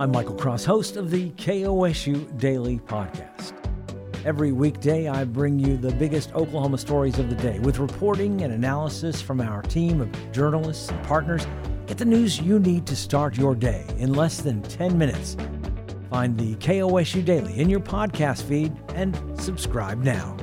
I'm Michael Cross, host of the KOSU Daily Podcast. Every weekday, I bring you the biggest Oklahoma stories of the day with reporting and analysis from our team of journalists and partners. Get the news you need to start your day in less than 10 minutes. Find the KOSU Daily in your podcast feed and subscribe now.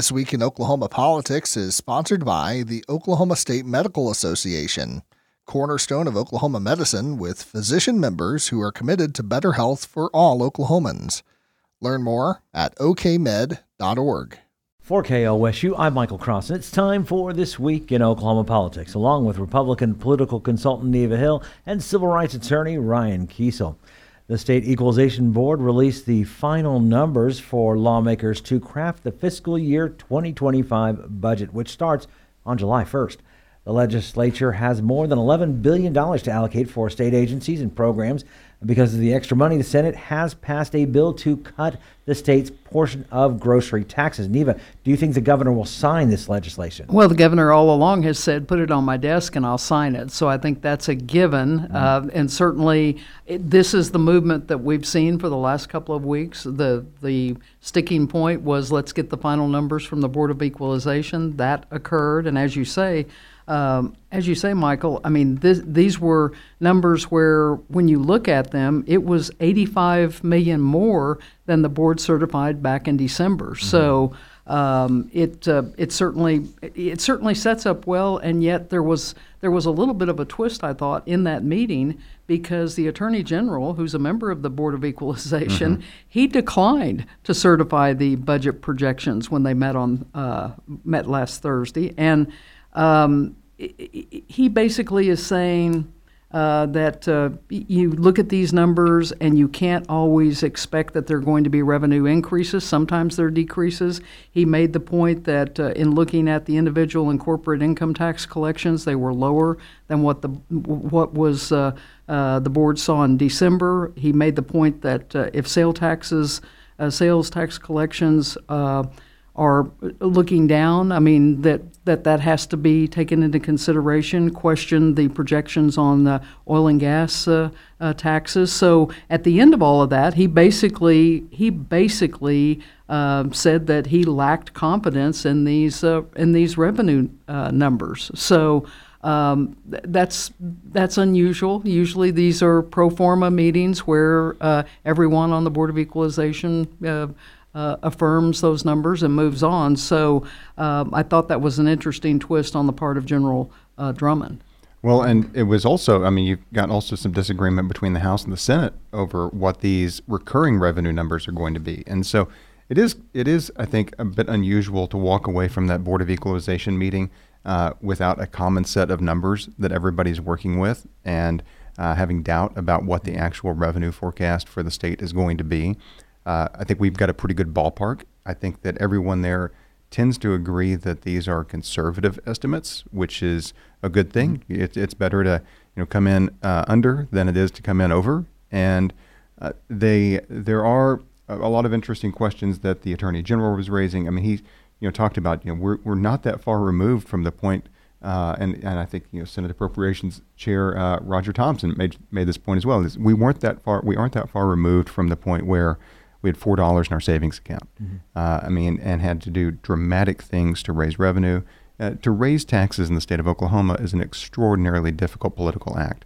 This Week in Oklahoma Politics is sponsored by the Oklahoma State Medical Association, cornerstone of Oklahoma medicine with physician members who are committed to better health for all Oklahomans. Learn more at okmed.org. For KOSU, I'm Michael Cross, and it's time for This Week in Oklahoma Politics, along with Republican political consultant Neva Hill and civil rights attorney Ryan Kiesel. The State Equalization Board released the final numbers for lawmakers to craft the fiscal year 2025 budget, which starts on July 1st. The legislature has more than $11 billion to allocate for state agencies and programs. Because of the extra money, the Senate has passed a bill to cut the state's portion of grocery taxes. Neva, do you think the governor will sign this legislation? Well, the governor all along has said, put it on my desk and I'll sign it. So I think that's a given. Mm-hmm. Uh, and certainly, it, this is the movement that we've seen for the last couple of weeks. The, the sticking point was let's get the final numbers from the Board of Equalization. That occurred. And as you say, um, as you say, Michael, I mean, this, these were numbers where, when you look at them, it was 85 million more than the board certified back in December. Mm-hmm. So um, it uh, it certainly it certainly sets up well, and yet there was there was a little bit of a twist, I thought, in that meeting because the attorney general, who's a member of the board of equalization, mm-hmm. he declined to certify the budget projections when they met on uh, met last Thursday, and um, he basically is saying uh, that uh, you look at these numbers and you can't always expect that they're going to be revenue increases. Sometimes they're decreases. He made the point that uh, in looking at the individual and corporate income tax collections, they were lower than what the what was uh, uh, the board saw in December. He made the point that uh, if sale taxes, sales tax collections are looking down. I mean that that that has to be taken into consideration. Question the projections on the oil and gas uh, uh, taxes. So at the end of all of that, he basically he basically uh, said that he lacked confidence in these uh, in these revenue uh, numbers. So. Um, that's that's unusual. Usually, these are pro forma meetings where uh, everyone on the Board of Equalization uh, affirms those numbers and moves on. So um, I thought that was an interesting twist on the part of General uh, Drummond. Well, and it was also, I mean, you've got also some disagreement between the House and the Senate over what these recurring revenue numbers are going to be. And so it is, it is, I think, a bit unusual to walk away from that Board of Equalization meeting uh, without a common set of numbers that everybody's working with and uh, having doubt about what the actual revenue forecast for the state is going to be. Uh, I think we've got a pretty good ballpark. I think that everyone there tends to agree that these are conservative estimates, which is a good thing. Mm-hmm. It, it's better to you know come in uh, under than it is to come in over. And uh, they there are a lot of interesting questions that the attorney general was raising. I mean, he you know talked about you know we're we're not that far removed from the point. Uh, and and I think you know Senate Appropriations Chair uh, Roger Thompson made made this point as well. Is we weren't that far we aren't that far removed from the point where we had four dollars in our savings account. Mm-hmm. Uh, I mean, and had to do dramatic things to raise revenue. Uh, to raise taxes in the state of Oklahoma is an extraordinarily difficult political act,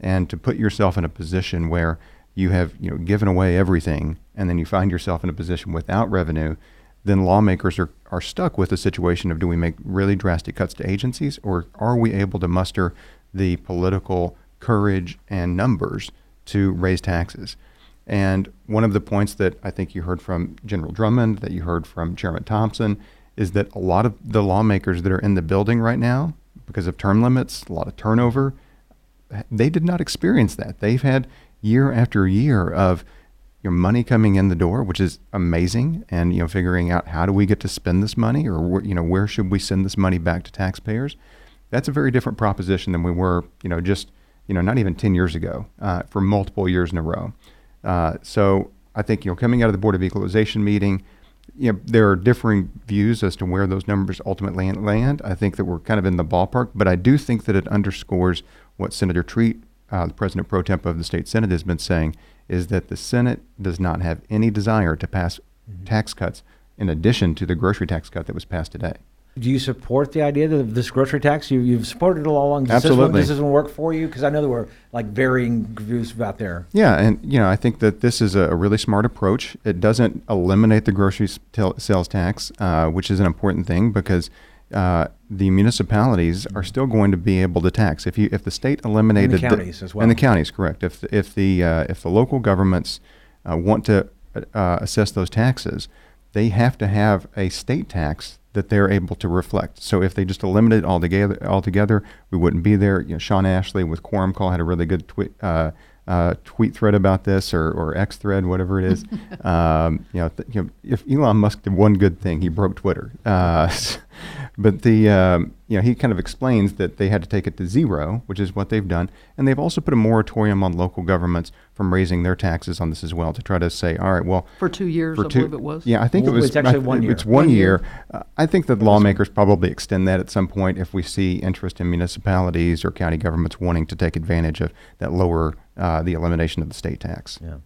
and to put yourself in a position where you have you know given away everything, and then you find yourself in a position without revenue, then lawmakers are, are stuck with the situation of do we make really drastic cuts to agencies, or are we able to muster the political courage and numbers to raise taxes? And one of the points that I think you heard from General Drummond, that you heard from Chairman Thompson, is that a lot of the lawmakers that are in the building right now, because of term limits, a lot of turnover, they did not experience that. They've had year after year of your money coming in the door, which is amazing, and you know figuring out how do we get to spend this money, or you know where should we send this money back to taxpayers. That's a very different proposition than we were, you know, just you know not even ten years ago uh, for multiple years in a row. Uh, so I think you know coming out of the Board of Equalization meeting, you know, there are differing views as to where those numbers ultimately land. I think that we're kind of in the ballpark, but I do think that it underscores what Senator Treat, uh, the president pro tem of the state senate, has been saying is that the Senate does not have any desire to pass mm-hmm. tax cuts in addition to the grocery tax cut that was passed today. Do you support the idea of this grocery tax? You, you've supported it all along. Does Absolutely. This, doesn't work for you? Because I know there were like varying views out there. Yeah, and you know I think that this is a, really smart approach. It doesn't eliminate the grocery sales tax, uh, which is an important thing because uh, the municipalities are still going to be able to tax. If you if the state eliminated and the counties the, as well, and the counties, correct. If the, if the uh, if the local governments uh, want to uh, assess those taxes, they have to have a state tax that they're able to reflect. So if they just eliminated it altogether, altogether, we wouldn't be there. You know, Shawn Ashley with Quorum Call had a really good tweet. Uh, uh, tweet thread about this or, or X thread, whatever it is. um, you, know, th- you know, if Elon Musk did one good thing, he broke Twitter. Uh, but the um, you know he kind of explains that they had to take it to zero, which is what they've done, and they've also put a moratorium on local governments from raising their taxes on this as well to try to say, all right, well, for two years, for I two, believe it was. Yeah, I think well, it was. It's actually one year. It's one, one year. year. Uh, I think that lawmakers probably extend that at some point if we see interest in municipalities or county governments wanting to take advantage of that lower uh, the elimination of the state tax. Yeah.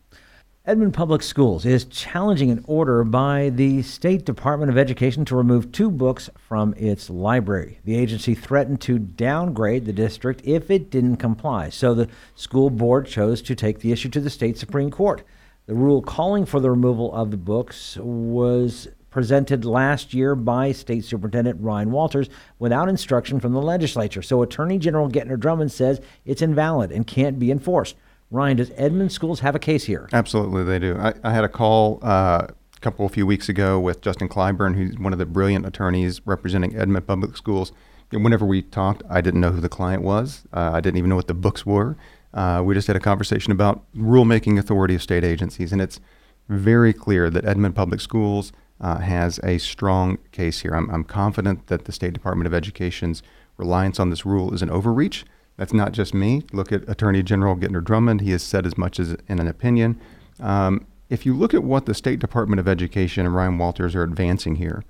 Edmond Public Schools is challenging an order by the State Department of Education to remove two books from its library. The agency threatened to downgrade the district if it didn't comply, so the school board chose to take the issue to the state Supreme Court. The rule calling for the removal of the books was presented last year by State Superintendent Ryan Walters without instruction from the legislature. So Attorney General Gentner Drummond says it's invalid and can't be enforced. Ryan, does Edmond Schools have a case here? Absolutely, they do. I, I had a call uh, a couple of few weeks ago with Justin Clyburn, who's one of the brilliant attorneys representing Edmond Public Schools. And whenever we talked, I didn't know who the client was. Uh, I didn't even know what the books were. Uh, we just had a conversation about rulemaking authority of state agencies, and it's very clear that Edmond Public Schools uh, has a strong case here. I'm, I'm confident that the State Department of Education's reliance on this rule is an overreach. That's not just me. Look at Attorney General Gentner Drummond. He has said as much as in an opinion. Um, if you look at what the State Department of Education and Ryan Walters are advancing here,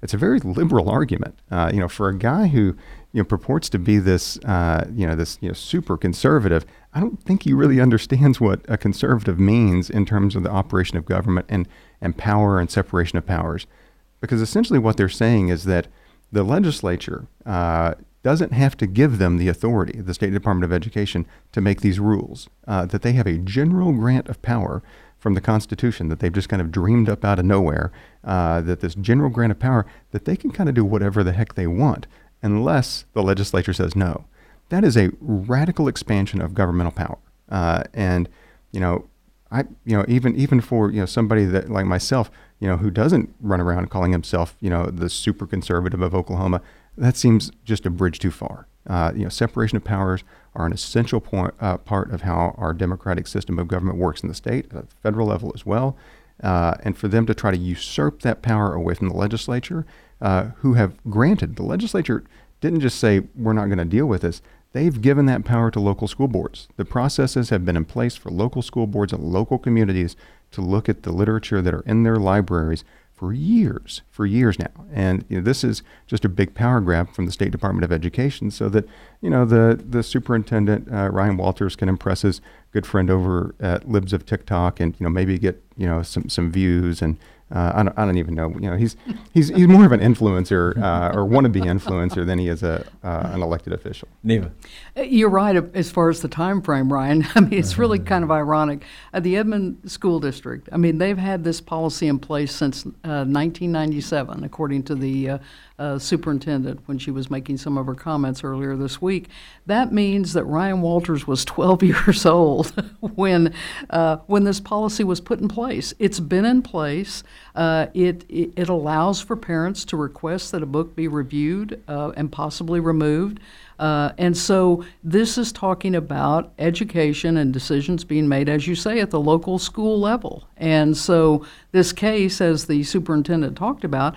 it's a very liberal argument. Uh, you know, for a guy who you know purports to be this uh, you know this you know super conservative, I don't think he really understands what a conservative means in terms of the operation of government and and power and separation of powers, because essentially what they're saying is that the legislature uh, doesn't have to give them the authority, the State Department of Education, to make these rules. Uh, that they have a general grant of power from the Constitution that they've just kind of dreamed up out of nowhere. Uh, that this general grant of power that they can kind of do whatever the heck they want, unless the legislature says no. That is a radical expansion of governmental power. Uh, and you know, I you know even even for you know somebody that like myself, you know, who doesn't run around calling himself you know the super conservative of Oklahoma that seems just a bridge too far. Uh, you know, separation of powers are an essential point, uh, part of how our democratic system of government works in the state, at the federal level as well. Uh, and for them to try to usurp that power away from the legislature, uh, who have granted the legislature didn't just say we're not going to deal with this. They've given that power to local school boards. The processes have been in place for local school boards and local communities to look at the literature that are in their libraries for years, for years now. And you know, this is just a big power grab from the State Department of Education, so that you know the the superintendent uh, Ryan Walters can impress his good friend over at Libs of TikTok, and you know maybe get you know some some views and uh, I, don't, I don't even know. You know, he's he's he's more of an influencer uh, or wannabe influencer than he is a uh, an elected official. Neva, uh, you're right as far as the time frame, Ryan. I mean, it's really kind of ironic. Uh, the Edmond School District. I mean, they've had this policy in place since 1997, uh, according to the uh, superintendent when she was making some of her comments earlier this week. That means that Ryan Walters was 12 years old when uh, when this policy was put in place. It's been in place. Uh, it, it, it allows for parents to request that a book be reviewed uh, and possibly removed. Uh, and so this is talking about education and decisions being made, as you say, at the local school level. And so this case, as the superintendent talked about,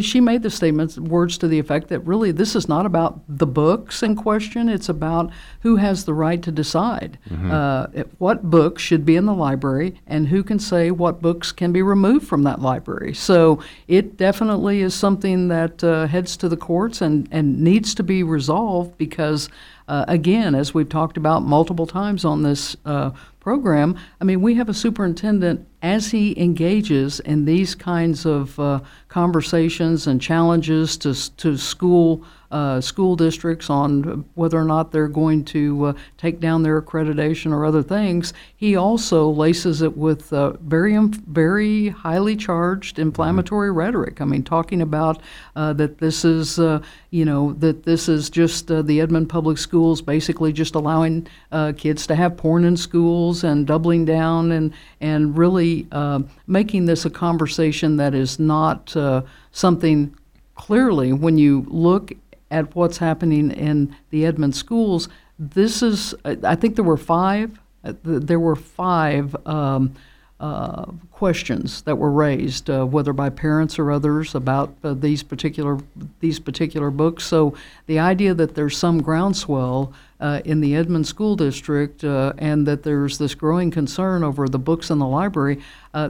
she made the statements, words to the effect that really this is not about the books in question. It's about who has the right to decide uh, what books should be in the library and who can say what books can be removed from that library. So it definitely is something that uh, heads to the courts and, and needs to be resolved because, uh, again, as we've talked about multiple times on this uh, program, I mean, we have a superintendent as he engages in these kinds of uh, conversations and challenges to, to school uh, school districts on whether or not they're going to uh, take down their accreditation or other things. He also laces it with uh, very very highly charged inflammatory rhetoric. I mean, talking about uh, that this is uh, you know that this is just uh, the Edmond Public Schools basically just allowing uh, kids to have porn in schools and doubling down and and really uh, making this a conversation that is not uh, something clearly when you look at what's happening in the Edmond schools, this is, I think there were five, uh, there were five um, uh, questions that were raised, uh, whether by parents or others, about uh, these particular these particular books. So the idea that there's some groundswell uh, in the Edmond School District uh, and that there's this growing concern over the books in the library,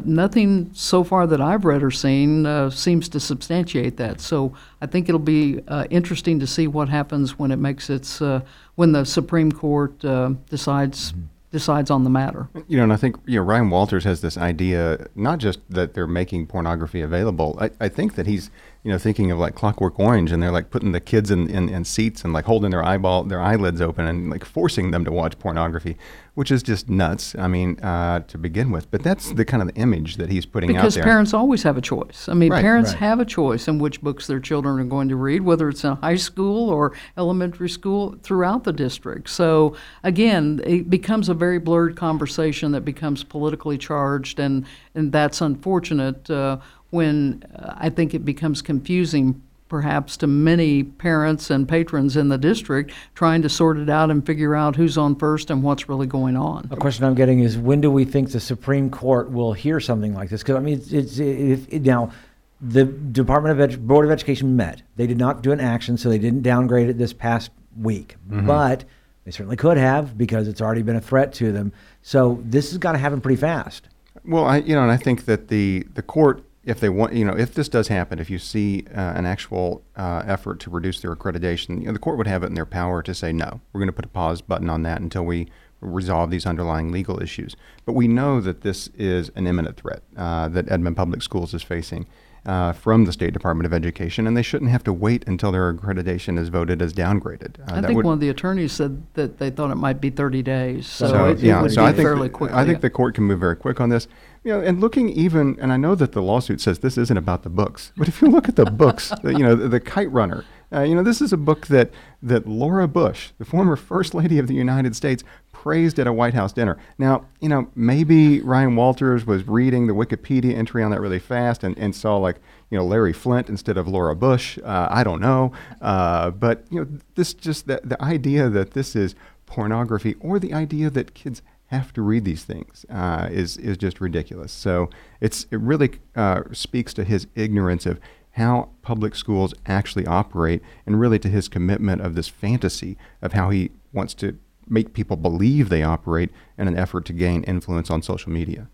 nothing so far that I've read or seen seems to substantiate that. So I think it'll be interesting to see what happens when it makes its when the Supreme Court decides decides on the matter. You know, and I think you know Ryan Walters has this idea not just that they're making pornography available. I, I think that he's you know thinking of like Clockwork Orange, and they're like putting the kids in, in, in seats and like holding their eyeball their eyelids open and like forcing them to watch pornography, which is just nuts. I mean, uh, to begin with, but that's the kind of the image that he's putting Because out there. Because parents always have a choice. I mean, Right. parents Right. have a choice in which books their children are going to read, whether it's in high school or elementary school throughout the district. So, again, it becomes a very blurred conversation that becomes politically charged, and, and that's unfortunate uh, when uh, I think it becomes confusing. Perhaps to many parents and patrons in the district, trying to sort it out and figure out who's on first and what's really going on. A question I'm getting is when do we think the Supreme Court will hear something like this? Because I mean, it's, it's if, it, now the Department of Edu- Board of Education met. They did not do an action, so they didn't downgrade it this past week. But they certainly could have because it's already been a threat to them. So this has got to happen pretty fast. Well, I you know, and I think that the the court, if they want, you know, if this does happen, if you see uh, an actual uh, effort to reduce their accreditation, you know, the court would have it in their power to say no. We're going to put a pause button on that until we resolve these underlying legal issues. But we know that this is an imminent threat uh, that Edmond Public Schools is facing. Uh, from the State Department of Education, and they shouldn't have to wait until their accreditation is voted as downgraded. Uh, I think would- one of the attorneys said that they thought it might be 30 days, so, so, it, it yeah, would so be I think fairly quickly. I think the court can move very quick on this. You know, and looking even, and I know that the lawsuit says this isn't about the books, but if you look at the books, you know, the, the Kite Runner, uh, you know, this is a book that that Laura Bush, the former First Lady of the United States, praised at a White House dinner. Now, you know, maybe Ryan Walters was reading the Wikipedia entry on that really fast and, and saw like, you know, Larry Flynt instead of Laura Bush. Uh, I don't know, uh, but you know, this just the, the idea that this is pornography or the idea that kids have to read these things uh, is is just ridiculous. So it's it really uh, speaks to his ignorance of how public schools actually operate, and really to his commitment of this fantasy of how he wants to make people believe they operate in an effort to gain influence on social media.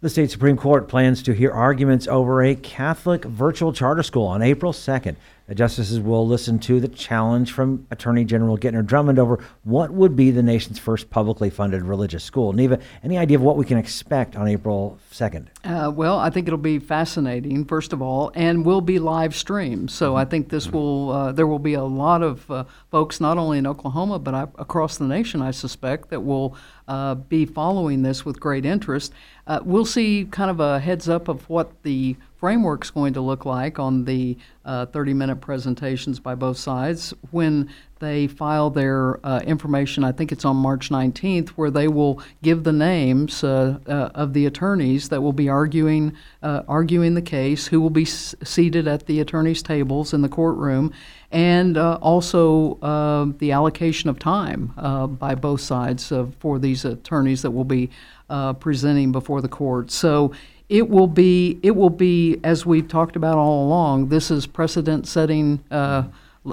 The state Supreme Court plans to hear arguments over a Catholic virtual charter school on April 2nd. The justices will listen to the challenge from Attorney General Gentner Drummond over what would be the nation's first publicly funded religious school. Neva, any idea of what we can expect on April 2nd? Uh, well, I think it'll be fascinating, first of all, and will be live streamed. So I think this will, uh, there will be a lot of uh, folks, not only in Oklahoma, but I, across the nation, I suspect, that will uh, be following this with great interest. Uh, we'll see kind of a heads up of what the framework's going to look like on the 30 minute presentations by both sides when they file their uh, information. I think it's on March 19th, where they will give the names uh, uh, of the attorneys that will be arguing uh, arguing the case, who will be s- seated at the attorneys' tables in the courtroom, and uh, also uh, the allocation of time uh, by both sides uh, for these attorneys that will be uh, presenting before the court. So it will be it will be as we've talked about all along. This is precedent setting uh,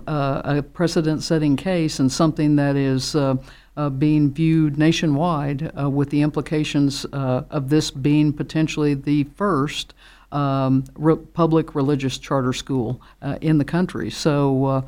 uh, a precedent setting case and something that is. Uh, uh, being viewed nationwide uh, with the implications uh, of this being potentially the first um, re- public religious charter school in the country. So, uh,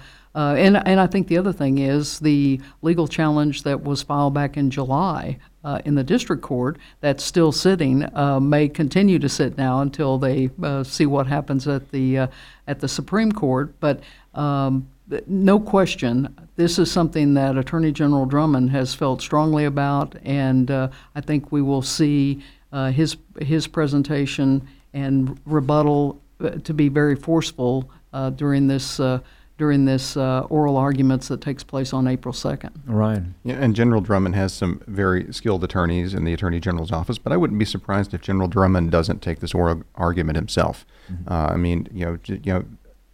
and, and I think the other thing is the legal challenge that was filed back in July uh, in the district court that's still sitting uh, may continue to sit now until they uh, see what happens at the uh, at the Supreme Court. But um, no question, this is something that Attorney General Drummond has felt strongly about, and uh, I think we will see uh, his his presentation and rebuttal to be very forceful during this during this uh, oral arguments that takes place on April second. Ryan. Yeah, and General Drummond has some very skilled attorneys in the Attorney General's office, but I wouldn't be surprised if General Drummond doesn't take this oral argument himself. Uh, I mean, you know, you know,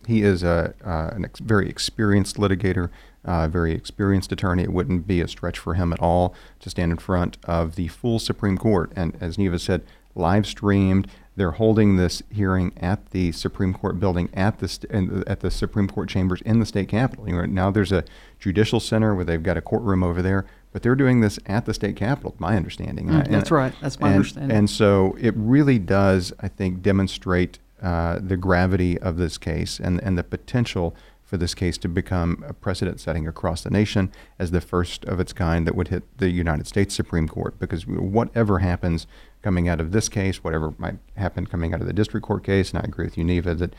he is a uh, an ex- very experienced litigator, uh, very experienced attorney. It wouldn't be a stretch for him at all to stand in front of the full Supreme Court. And as Neva said, live streamed. They're holding this hearing at the Supreme Court building at the st- in at the Supreme Court chambers in the state capitol. You know, now there's a judicial center where they've got a courtroom over there, but they're doing this at the state capitol. My understanding. Mm, And- that's right. That's my and- understanding. And so it really does, I think, demonstrate uh, the gravity of this case and and the potential for this case to become a precedent setting across the nation as the first of its kind that would hit the United States Supreme Court. Because whatever happens coming out of this case, whatever might happen coming out of the district court case, and I agree with you, Neva, that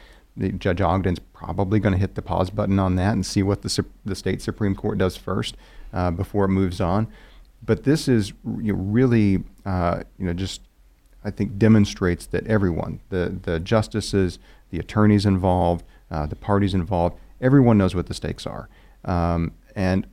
Judge Ogden's probably going to hit the pause button on that and see what the, the state Supreme Court does first uh, before it moves on. But this is you know, really, uh, you know, just I think demonstrates that everyone, the, the justices, the attorneys involved, uh, the parties involved, everyone knows what the stakes are. Um, and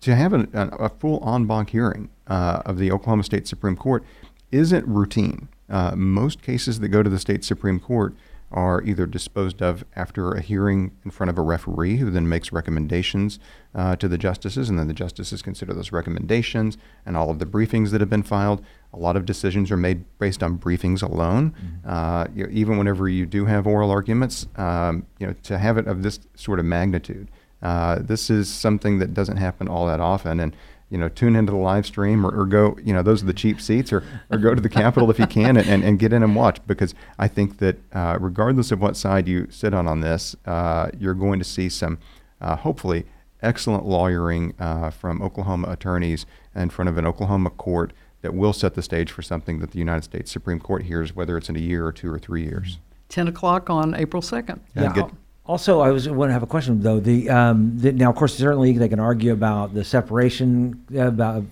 to have an, a, a full en banc hearing uh, of the Oklahoma State Supreme Court isn't routine. Uh, most cases that go to the state Supreme Court are either disposed of after a hearing in front of a referee who then makes recommendations uh, to the justices, and then the justices consider those recommendations and all of the briefings that have been filed. A lot of decisions are made based on briefings alone. Uh, you know, even whenever you do have oral arguments, um, you know, to have it of this sort of magnitude, uh, this is something that doesn't happen all that often. And you know, tune into the live stream or, or go, you know, those are the cheap seats, or, or go to the Capitol if you can and, and, and get in and watch because I think that uh, regardless of what side you sit on on this, uh, you're going to see some, uh, hopefully, excellent lawyering uh, from Oklahoma attorneys in front of an Oklahoma court that will set the stage for something that the United States Supreme Court hears, whether it's in a year or two or three years. 10 o'clock on April 2nd. Yeah, good. Also, I was want to have a question though. The, um, the now, of course, certainly they can argue about the separation about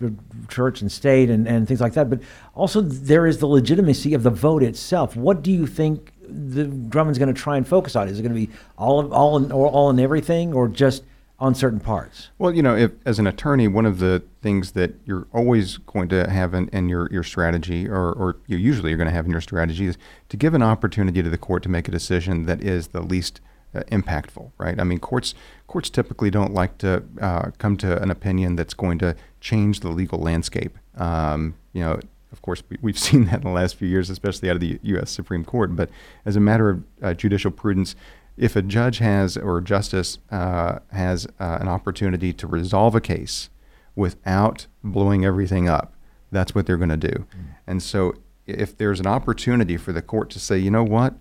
church and state and, and things like that. But also, there is the legitimacy of the vote itself. What do you think the Drummond's going to try and focus on? Is it going to be all of, all in, or all in everything, or just on certain parts? Well, you know, if, as an attorney, one of the things that you're always going to have in, in your, your strategy, or, or you usually you're going to have in your strategy, is to give an opportunity to the court to make a decision that is the least uh, impactful, right? I mean, courts courts typically don't like to uh, come to an opinion that's going to change the legal landscape. Um, you know, of course, we, we've seen that in the last few years, especially out of the U.S. Supreme Court. But as a matter of uh, judicial prudence, if a judge has or a justice uh, has uh, an opportunity to resolve a case without blowing everything up, that's what they're going to do. And so, if there's an opportunity for the court to say, you know what,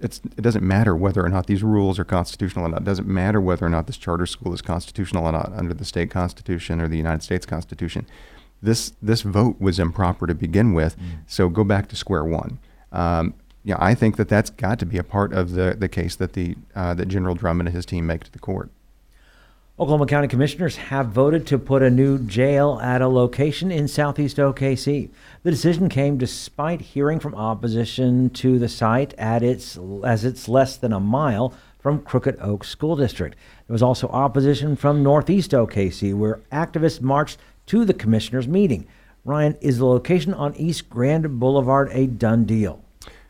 it doesn't matter whether or not these rules are constitutional or not. It doesn't matter whether or not this charter school is constitutional or not under the state constitution or the United States Constitution. This this vote was improper to begin with, so go back to square one. Um, yeah, I think that that's got to be a part of the, the case that the uh, that General Drummond and his team make to the court. Oklahoma County Commissioners have voted to put a new jail at a location in southeast OKC. The decision came despite hearing from opposition to the site at its as it's less than a mile from Crooked Oak School District. There was also opposition from northeast OKC, where activists marched to the commissioners' meeting. Ryan, is the location on East Grand Boulevard a done deal?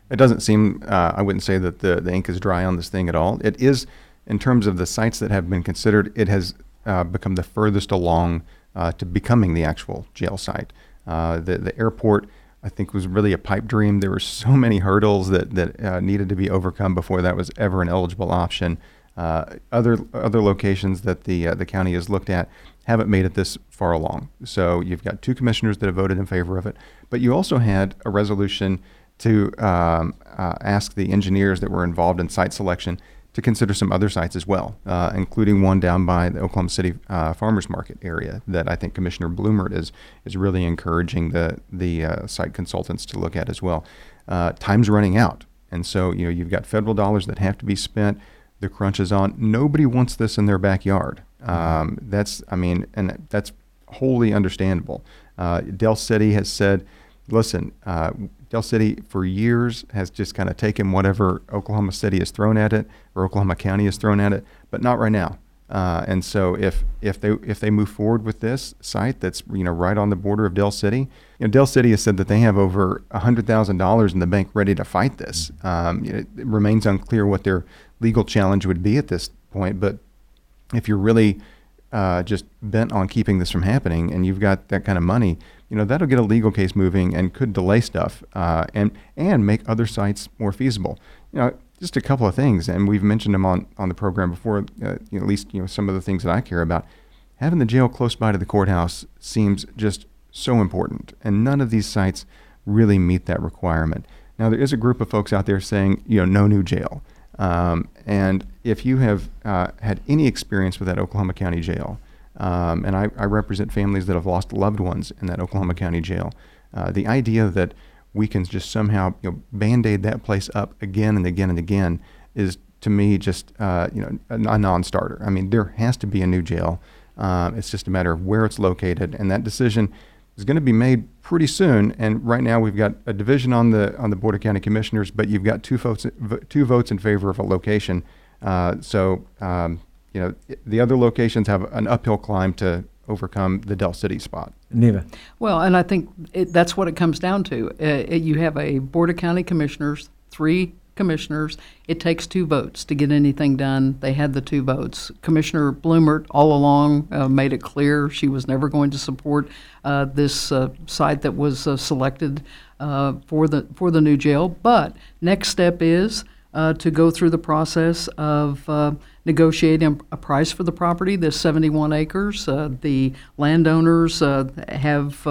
It doesn't seem, uh, I wouldn't say that the, the ink is dry on this thing at all. It is, in terms of the sites that have been considered, it has uh, become the furthest along uh, to becoming the actual jail site. Uh, the, the airport I think was really a pipe dream. There were so many hurdles that that uh, needed to be overcome before that was ever an eligible option. Uh, other other locations that the uh, the county has looked at haven't made it this far along. So you've got two commissioners that have voted in favor of it, but you also had a resolution to um, ask the engineers that were involved in site selection to consider some other sites as well, uh, including one down by the Oklahoma City uh, Farmers Market area that I think Commissioner Blumert is is really encouraging the the uh, site consultants to look at as well. Uh, time's running out, and so you know you've got federal dollars that have to be spent. The crunch is on. Nobody wants this in their backyard. Um, that's I mean, and that's wholly understandable. Uh, Del City has said, listen. Uh, Del City for years has just kind of taken whatever Oklahoma City has thrown at it or Oklahoma County has thrown at it, but not right now. Uh, and so if if they if they move forward with this site that's you know right on the border of Del City, you know Del City has said that they have over hundred thousand dollars in the bank ready to fight this. Um, it remains unclear what their legal challenge would be at this point, but if you're really uh, just bent on keeping this from happening and you've got that kind of money, you know that'll get a legal case moving and could delay stuff uh, and and make other sites more feasible. You know, just a couple of things, and we've mentioned them on on the program before. Uh, you know, at least you know some of the things that I care about. Having the jail close by to the courthouse seems just so important, and none of these sites really meet that requirement. Now, there is a group of folks out there saying, you know, no new jail. Um, and if you have uh, had any experience with that Oklahoma County jail, um, and I, I, represent families that have lost loved ones in that Oklahoma County jail. Uh, the idea that we can just somehow you know, band-aid that place up again and again and again is to me just uh, you know a, non-starter. I mean, there has to be a new jail. Uh, it's just a matter of where it's located, and that decision is going to be made pretty soon. And right now, we've got a division on the on the Board of County Commissioners, but you've got two votes two votes in favor of a location. Uh, so um, you know, the other locations have an uphill climb to overcome the Del City spot. Neva. Well, and I think it, that's what it comes down to. Uh, it, you have a Board of County Commissioners, three commissioners. It takes two votes to get anything done. They had the two votes. Commissioner Blumert all along uh, made it clear she was never going to support uh, this uh, site that was uh, selected uh, for the for the new jail. But next step is uh, to go through the process of negotiating a price for the property, this 71 acres. The landowners have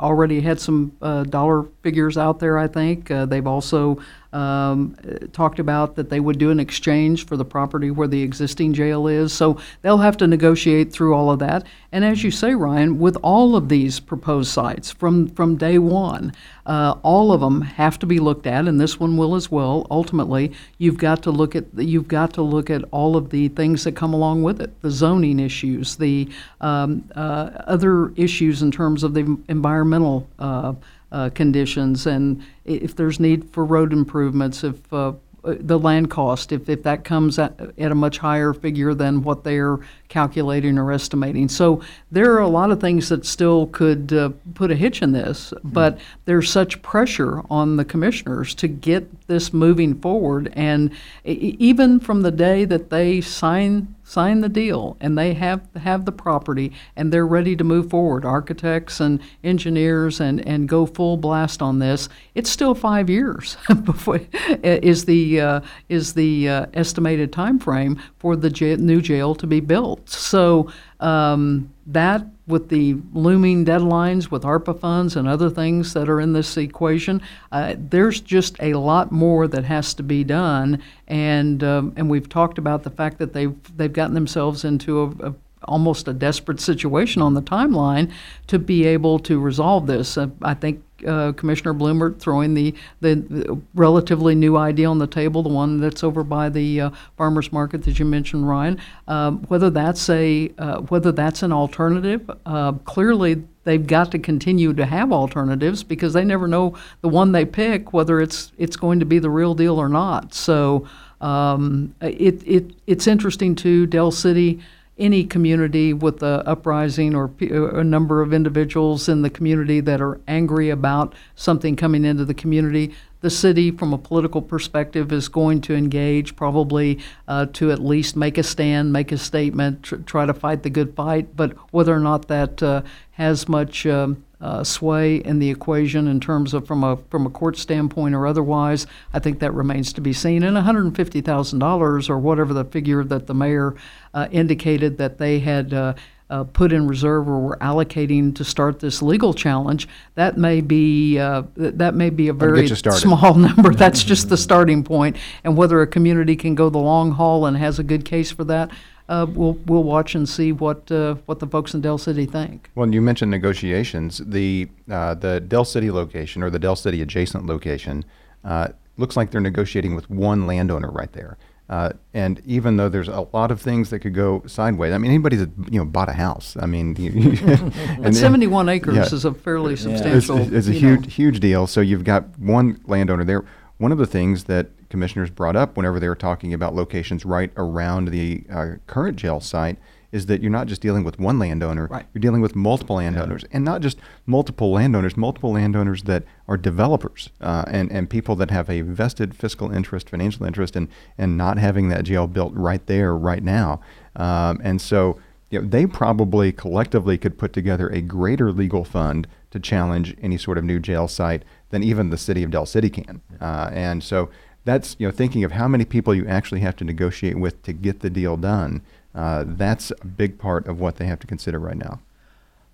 already had some dollar figures out there, I think. they've also um, talked about that they would do an exchange for the property where the existing jail is. So they'll have to negotiate through all of that. And as you say, Ryan, with all of these proposed sites from, from day one, uh, all of them have to be looked at, and this one will as well. Ultimately, you've got to look at you've got to look at all of the things that come along with it, the zoning issues, the um, uh, other issues in terms of the environmental. Uh, uh, conditions, and if there's need for road improvements, if uh, the land cost, if, if that comes at, at a much higher figure than what they're calculating or estimating. So there are a lot of things that still could uh, put a hitch in this, but there's such pressure on the commissioners to get this moving forward. And even from the day that they sign sign the deal and they have have the property and they're ready to move forward. Architects and engineers and and go full blast on this. It's still 5 years before is the uh, is the uh, estimated time frame for the j- new jail to be built. So um, that, with the looming deadlines with ARPA funds and other things that are in this equation, uh, there's just a lot more that has to be done. And um, and we've talked about the fact that they've they've gotten themselves into a, a almost a desperate situation on the timeline to be able to resolve this. Uh, I think uh, Commissioner Blumert throwing the, the, the, relatively new idea on the table, the one that's over by the uh, farmers market that you mentioned, Ryan. Um, whether that's a uh, whether that's an alternative, uh, clearly they've got to continue to have alternatives because they never know the one they pick whether it's it's going to be the real deal or not. So um, it, it it's interesting too. Del City any community with a uprising or a number of individuals in the community that are angry about something coming into the community, the city, from a political perspective, is going to engage probably uh, to at least make a stand, make a statement, tr- try to fight the good fight. But whether or not that uh, has much um, uh, sway in the equation in terms of from a from a court standpoint or otherwise, I think that remains to be seen. And one hundred fifty thousand dollars or whatever the figure that the mayor uh, indicated that they had. Uh, put in reserve or were allocating to start this legal challenge, that may be uh, th- that may be a very small number. That's just the starting point, and whether a community can go the long haul and has a good case for that, uh, we'll we'll watch and see what uh, what the folks in Del City think. Well, you mentioned negotiations. The uh, the Del City location or the Del City adjacent location uh, looks like they're negotiating with one landowner right there. Uh, and even though there's a lot of things that could go sideways, I mean, anybody that you know bought a house, I mean, you, And 71 acres yeah. is a fairly it's, substantial. it's a you know, huge huge deal. So you've got one landowner there. One of the things that commissioners brought up whenever they were talking about locations right around the uh, current jail site is that you're not just dealing with one landowner, Right. you're dealing with multiple landowners, and not just multiple landowners, multiple landowners that are developers uh, and and people that have a vested fiscal interest, financial interest, in in not having that jail built right there, right now, um, and so. You know, they probably collectively could put together a greater legal fund to challenge any sort of new jail site than even the city of Del City can. Uh, and so that's you know thinking of how many people you actually have to negotiate with to get the deal done. Uh, that's a big part of what they have to consider right now.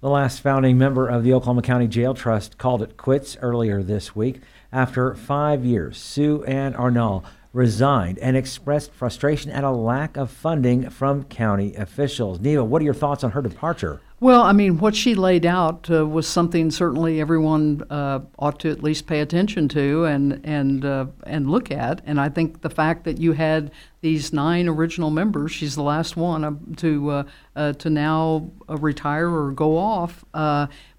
The last founding member of the Oklahoma County Jail Trust called it quits earlier this week. After five years, Sue Ann Arnall resigned and expressed frustration at a lack of funding from county officials. Neva, what are your thoughts on her departure? Well, I mean, what she laid out uh, was something certainly everyone uh, ought to at least pay attention to and and uh, and look at. And I think the fact that you had these nine original members, she's the last one uh, to uh, uh, to now uh, retire or go off,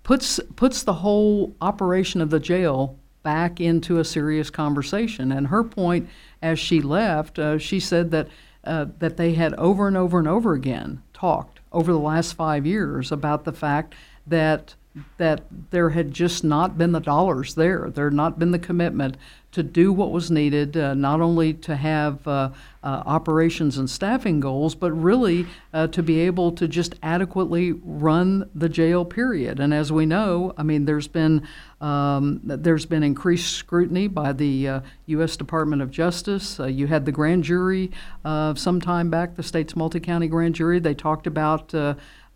puts puts the whole operation of the jail back into a serious conversation. And her point, as she left, she said that that they had over and over and over again talked over the last five years about the fact that that there had just not been the dollars there. There had not been the commitment to do what was needed, uh, not only to have uh, uh, operations and staffing goals, but really uh, to be able to just adequately run the jail. Period. And as we know, I mean, there's been um, there's been increased scrutiny by the uh, U.S. Department of Justice. Uh, you had the grand jury uh, some time back, the state's multi-county grand jury. They talked about.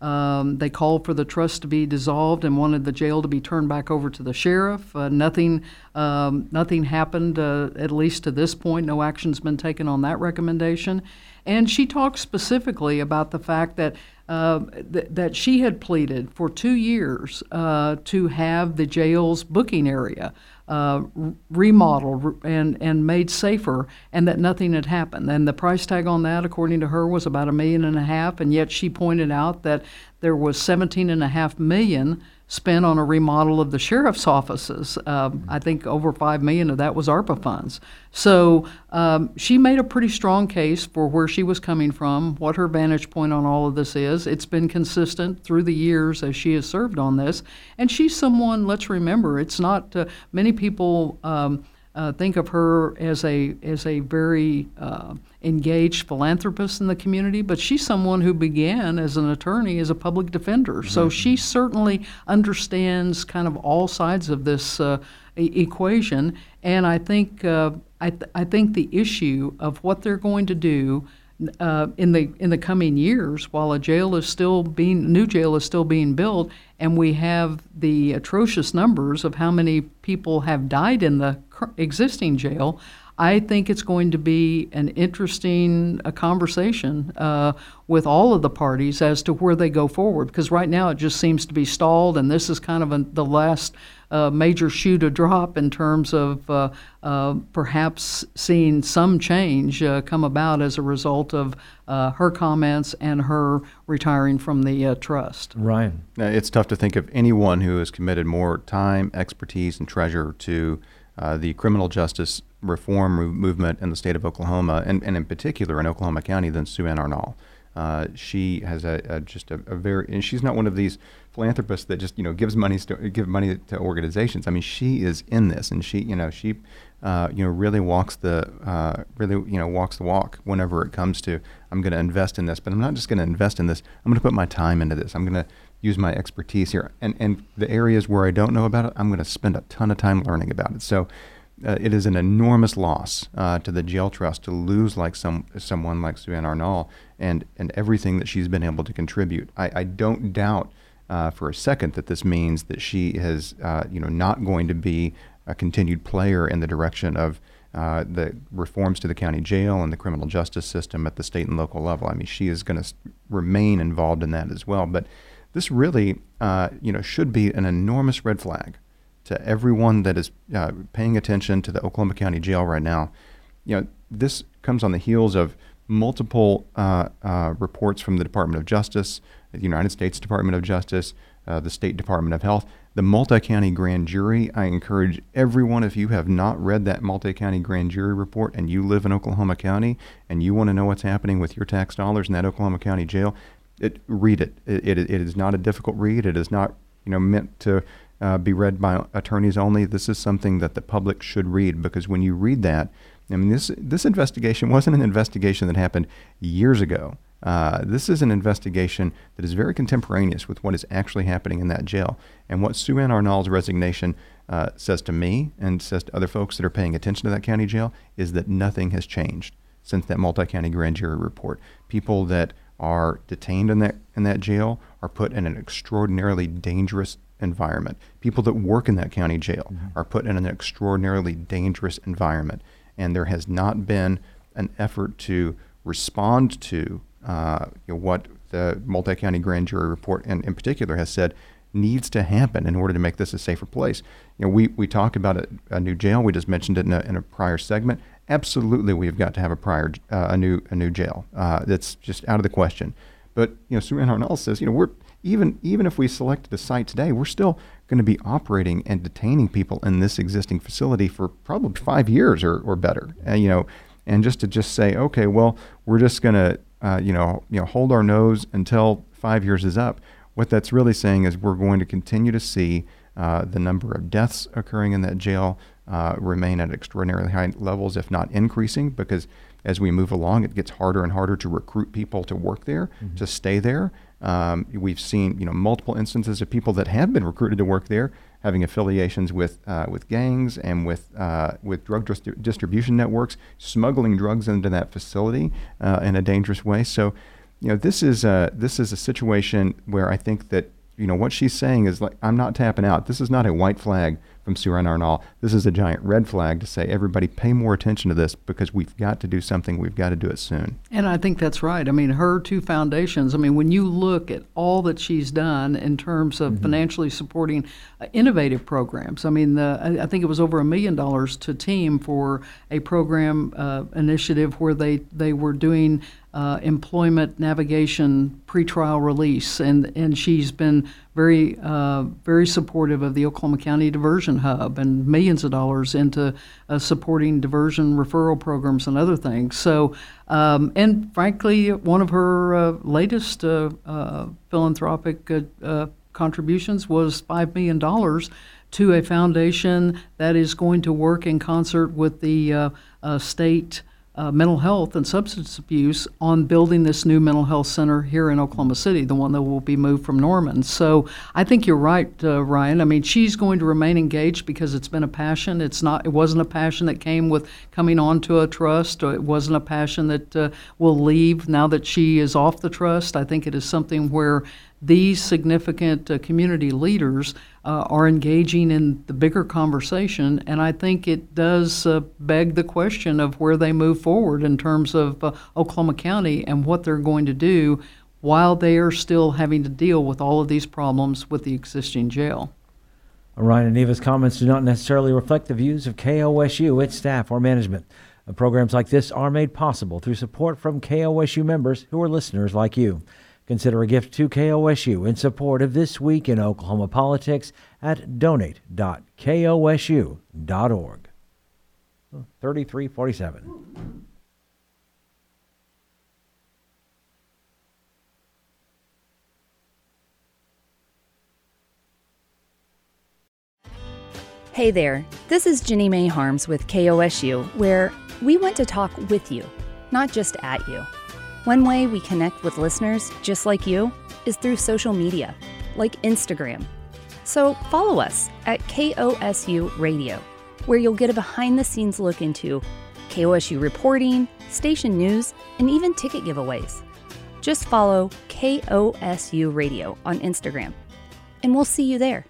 Um, they called for the trust to be dissolved and wanted the jail to be turned back over to the sheriff. Uh, nothing, um, nothing happened, uh, at least to this point. No action's been taken on that recommendation. And she talked specifically about the fact that uh, th- that she had pleaded for two years uh, to have the jail's booking area uh, remodeled and and made safer, and that nothing had happened. And the price tag on that, according to her, was about a million and a half. And yet she pointed out that there was 17 and a half million spent on a remodel of the sheriff's offices. Um, I think over five million of that was ARPA funds. So um, she made a pretty strong case for where she was coming from, what her vantage point on all of this is. It's been consistent through the years as she has served on this, and she's someone. Let's remember, it's not uh, many people. Um, uh, think of her as a as a very uh, engaged philanthropist in the community, but she's someone who began as an attorney as a public defender. So she certainly understands kind of all sides of this uh, e- equation. And I think uh, I, th- I think the issue of what they're going to do uh, in the in the coming years, while a jail is still being new jail is still being built, and we have the atrocious numbers of how many people have died in the existing jail, I think it's going to be an interesting uh, conversation uh, with all of the parties as to where they go forward. Because right now it just seems to be stalled, and this is kind of a, the last uh, major shoe to drop in terms of uh, uh, perhaps seeing some change uh, come about as a result of uh, her comments and her retiring from the uh, trust. Ryan. It's tough to think of anyone who has committed more time, expertise, and treasure to uh, the criminal justice reform movement in the state of Oklahoma, and, and in particular in Oklahoma County, than Sue Ann Arnall. Uh, she has a, a just a, a very, and she's not one of these philanthropists that just you know gives money to give money to organizations. I mean, she is in this, and she you know she uh, you know, really walks the uh, really you know walks the walk whenever it comes to I'm going to invest in this, but I'm not just going to invest in this. I'm going to put my time into this. I'm going to use my expertise here, and and the areas where I don't know about it, I'm going to spend a ton of time learning about it. So. Uh, it is an enormous loss uh, to the jail trust to lose like some someone like Sue Ann Arnall and and everything that she's been able to contribute. I, I don't doubt uh, for a second that this means that she is uh, you know not going to be a continued player in the direction of uh, the reforms to the county jail and the criminal justice system at the state and local level. I mean, she is going to remain involved in that as well. But this really, uh, you know, should be an enormous red flag to everyone that is uh, paying attention to the Oklahoma County Jail right now. You know, this comes on the heels of multiple uh, uh, reports from the Department of Justice, the United States Department of Justice, uh, the State Department of Health, the multi county grand jury. I encourage everyone, if you have not read that multi county grand jury report and you live in Oklahoma County and you want to know what's happening with your tax dollars in that Oklahoma County jail, it, read it. It, it. it is not a difficult read. It is not you know meant to uh, be read by attorneys only. This is something that the public should read because when you read that, I mean, this this investigation wasn't an investigation that happened years ago. Uh, this is an investigation that is very contemporaneous with what is actually happening in that jail. And what Sue Ann Arnall's resignation uh, says to me and says to other folks that are paying attention to that county jail is that nothing has changed since that multi-county grand jury report. People that are detained in that in that jail are put in an extraordinarily dangerous environment. People that work in that county jail mm-hmm. are put in an extraordinarily dangerous environment, and there has not been an effort to respond to uh, you know, what the multi-county grand jury report, and in particular, has said needs to happen in order to make this a safer place. You know, we, we talk about a, a new jail. We just mentioned it in a, in a prior segment. Absolutely, we've got to have a prior uh, a new a new jail. Uh, that's just out of the question. But you know, Sue Ann Arnall says, you know, we're even even if we selected a site today, we're still going to be operating and detaining people in this existing facility for probably five years or, or better. And, you know, and just to just say, okay, well, we're just going to uh, you know, you know, hold our nose until five years is up. What that's really saying is we're going to continue to see uh, the number of deaths occurring in that jail uh, remain at extraordinarily high levels, if not increasing, because as we move along, it gets harder and harder to recruit people to work there, mm-hmm. to stay there. Um, we've seen, you know, multiple instances of people that have been recruited to work there having affiliations with uh, with gangs and with uh, with drug distribution networks, smuggling drugs into that facility uh, in a dangerous way. So, you know, this is a this is a situation where I think that you know what she's saying is like I'm not tapping out. This is not a white flag from Sue Ann Arnall. This is a giant red flag to say, everybody pay more attention to this because we've got to do something. We've got to do it soon. And I think that's right. I mean, her two foundations, I mean, when you look at all that she's done in terms of mm-hmm. financially supporting uh, innovative programs, I mean, the, I think it was over a million dollars to TEEM for a program uh, initiative where they, they were doing uh, employment navigation pretrial release, and and she's been very uh, very supportive of the Oklahoma County Diversion Hub and millions of dollars into uh, supporting diversion referral programs and other things. So, um, and frankly, one of her uh, latest uh, uh, philanthropic contributions was five million dollars to a foundation that is going to work in concert with the state uh, mental health and substance abuse on building this new mental health center here in Oklahoma City, the one that will be moved from Norman. So I think you're right, uh, Ryan. I mean, she's going to remain engaged because it's been a passion. It's not. It wasn't a passion that came with coming onto a trust. Or it wasn't a passion that uh, will leave now that she is off the trust. I think it is something where these significant uh, community leaders uh, are engaging in the bigger conversation, and I think it does uh, beg the question of where they move forward in terms of uh, Oklahoma County and what they're going to do while they are still having to deal with all of these problems with the existing jail. Ryan and Neva's comments do not necessarily reflect the views of KOSU, its staff, or management. Uh, programs like this are made possible through support from KOSU members who are listeners like you. Consider a gift to KOSU in support of This Week in Oklahoma Politics at donate.kosu.org. Hmm, 3347. Hey there, this is Jenny May Harms with KOSU, where we want to talk with you, not just at you. One way we connect with listeners just like you is through social media, like Instagram. So follow us at KOSU Radio, where you'll get a behind the scenes look into KOSU reporting, station news, and even ticket giveaways. Just follow KOSU Radio on Instagram, and we'll see you there.